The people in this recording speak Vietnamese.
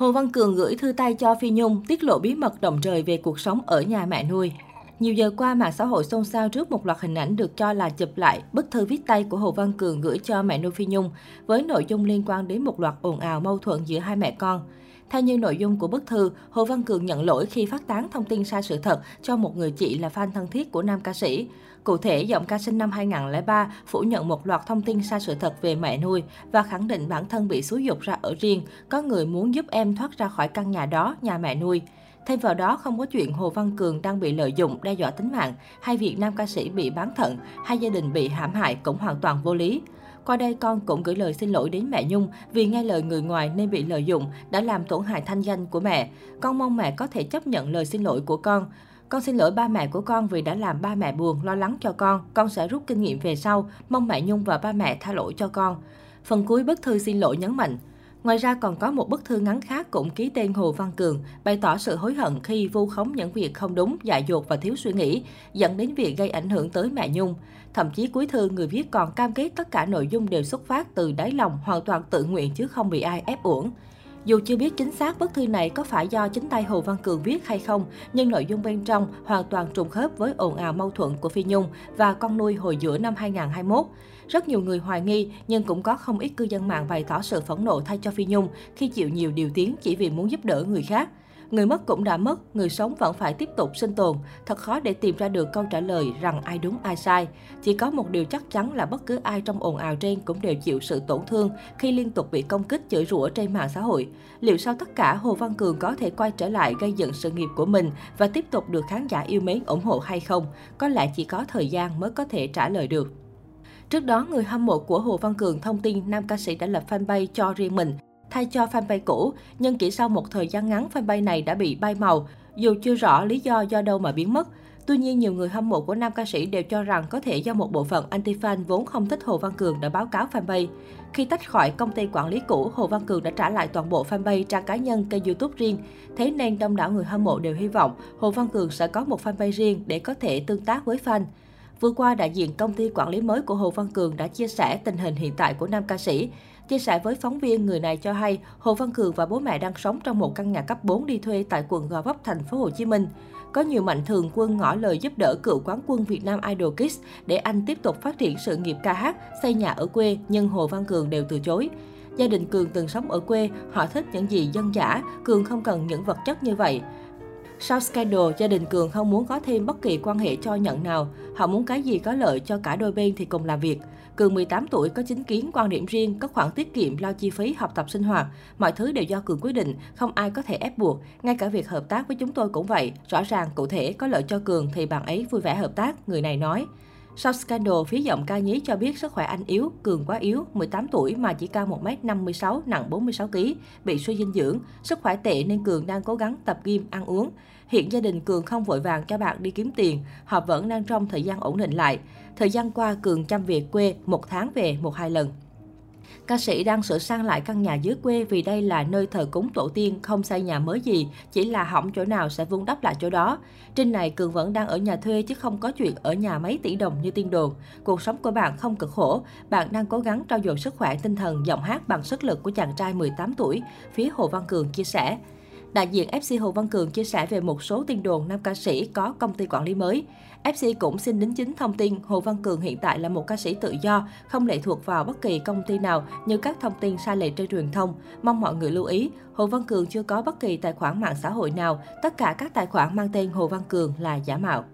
Hồ Văn Cường gửi thư tay cho Phi Nhung, tiết lộ bí mật động trời về cuộc sống ở nhà mẹ nuôi. Nhiều giờ qua, mạng xã hội xôn xao trước một loạt hình ảnh được cho là chụp lại bức thư viết tay của Hồ Văn Cường gửi cho mẹ nuôi Phi Nhung, với nội dung liên quan đến một loạt ồn ào mâu thuẫn giữa hai mẹ con. Theo như nội dung của bức thư, Hồ Văn Cường nhận lỗi khi phát tán thông tin sai sự thật cho một người chị là fan thân thiết của nam ca sĩ. Cụ thể, giọng ca sinh năm 2003 phủ nhận một loạt thông tin sai sự thật về mẹ nuôi và khẳng định bản thân bị xúi dục ra ở riêng, có người muốn giúp em thoát ra khỏi căn nhà đó, nhà mẹ nuôi. Thêm vào đó, không có chuyện Hồ Văn Cường đang bị lợi dụng, đe dọa tính mạng, hay việc nam ca sĩ bị bán thận, hay gia đình bị hãm hại cũng hoàn toàn vô lý. Qua đây con cũng gửi lời xin lỗi đến mẹ Nhung vì nghe lời người ngoài nên bị lợi dụng, đã làm tổn hại thanh danh của mẹ. Con mong mẹ có thể chấp nhận lời xin lỗi của con. Con xin lỗi ba mẹ của con vì đã làm ba mẹ buồn, lo lắng cho con. Con sẽ rút kinh nghiệm về sau. Mong mẹ Nhung và ba mẹ tha lỗi cho con. Phần cuối bức thư xin lỗi nhấn mạnh, Ngoài ra còn có một bức thư ngắn khác cũng ký tên Hồ Văn Cường, bày tỏ sự hối hận khi vu khống những việc không đúng, dại dột và thiếu suy nghĩ, dẫn đến việc gây ảnh hưởng tới mẹ Nhung. Thậm chí cuối thư người viết còn cam kết tất cả nội dung đều xuất phát từ đáy lòng, hoàn toàn tự nguyện chứ không bị ai ép uổng. Dù chưa biết chính xác bức thư này có phải do chính tay Hồ Văn Cường viết hay không, nhưng nội dung bên trong hoàn toàn trùng khớp với ồn ào mâu thuẫn của Phi Nhung và con nuôi hồi giữa năm 2021. Rất nhiều người hoài nghi, nhưng cũng có không ít cư dân mạng bày tỏ sự phẫn nộ thay cho Phi Nhung khi chịu nhiều điều tiếng chỉ vì muốn giúp đỡ người khác. Người mất cũng đã mất, người sống vẫn phải tiếp tục sinh tồn. Thật khó để tìm ra được câu trả lời rằng ai đúng ai sai. Chỉ có một điều chắc chắn là bất cứ ai trong ồn ào trên cũng đều chịu sự tổn thương khi liên tục bị công kích chửi rủa trên mạng xã hội. Liệu sau tất cả Hồ Văn Cường có thể quay trở lại gây dựng sự nghiệp của mình và tiếp tục được khán giả yêu mến ủng hộ hay không? Có lẽ chỉ có thời gian mới có thể trả lời được. Trước đó, người hâm mộ của Hồ Văn Cường thông tin nam ca sĩ đã lập fanpage cho riêng mình thay cho fanpage cũ, nhưng chỉ sau một thời gian ngắn fanpage này đã bị bay màu, dù chưa rõ lý do do đâu mà biến mất. Tuy nhiên, nhiều người hâm mộ của nam ca sĩ đều cho rằng có thể do một bộ phận anti-fan vốn không thích Hồ Văn Cường đã báo cáo fanpage. Khi tách khỏi công ty quản lý cũ, Hồ Văn Cường đã trả lại toàn bộ fanpage trang cá nhân kênh YouTube riêng. Thế nên đông đảo người hâm mộ đều hy vọng Hồ Văn Cường sẽ có một fanpage riêng để có thể tương tác với fan. Vừa qua, đại diện công ty quản lý mới của Hồ Văn Cường đã chia sẻ tình hình hiện tại của nam ca sĩ. Chia sẻ với phóng viên, người này cho hay Hồ Văn Cường và bố mẹ đang sống trong một căn nhà cấp 4 đi thuê tại quận Gò Vấp, thành phố Hồ Chí Minh. Có nhiều mạnh thường quân ngỏ lời giúp đỡ cựu quán quân Việt Nam Idol Kids để anh tiếp tục phát triển sự nghiệp ca hát, xây nhà ở quê, nhưng Hồ Văn Cường đều từ chối. Gia đình Cường từng sống ở quê, họ thích những gì dân dã, Cường không cần những vật chất như vậy. Sau scandal, gia đình Cường không muốn có thêm bất kỳ quan hệ cho nhận nào. Họ muốn cái gì có lợi cho cả đôi bên thì cùng làm việc. Cường 18 tuổi có chính kiến, quan điểm riêng, có khoản tiết kiệm lo chi phí học tập sinh hoạt. Mọi thứ đều do Cường quyết định, không ai có thể ép buộc. Ngay cả việc hợp tác với chúng tôi cũng vậy. Rõ ràng, cụ thể, có lợi cho Cường thì bạn ấy vui vẻ hợp tác, người này nói. Sau scandal, phía giọng ca nhí cho biết sức khỏe anh yếu, Cường quá yếu, 18 tuổi mà chỉ cao 1m56, nặng 46kg, bị suy dinh dưỡng. Sức khỏe tệ nên Cường đang cố gắng tập gym, ăn uống. Hiện gia đình Cường không vội vàng cho bạn đi kiếm tiền, họ vẫn đang trong thời gian ổn định lại. Thời gian qua, Cường chăm việc quê, một tháng về một hai lần. Ca sĩ đang sửa sang lại căn nhà dưới quê vì đây là nơi thờ cúng tổ tiên, không xây nhà mới gì, chỉ là hỏng chỗ nào sẽ vun đắp lại chỗ đó. Trên này Cường vẫn đang ở nhà thuê chứ không có chuyện ở nhà mấy tỷ đồng như tiên đồn. Cuộc sống của bạn không cực khổ, bạn đang cố gắng trau dồi sức khỏe tinh thần, giọng hát bằng sức lực của chàng trai 18 tuổi, phía Hồ Văn Cường chia sẻ. Đại diện FC Hồ Văn Cường chia sẻ về một số tin đồn nam ca sĩ có công ty quản lý mới. FC cũng xin đính chính thông tin Hồ Văn Cường hiện tại là một ca sĩ tự do, không lệ thuộc vào bất kỳ công ty nào như các thông tin sai lệch trên truyền thông. Mong mọi người lưu ý, Hồ Văn Cường chưa có bất kỳ tài khoản mạng xã hội nào, tất cả các tài khoản mang tên Hồ Văn Cường là giả mạo.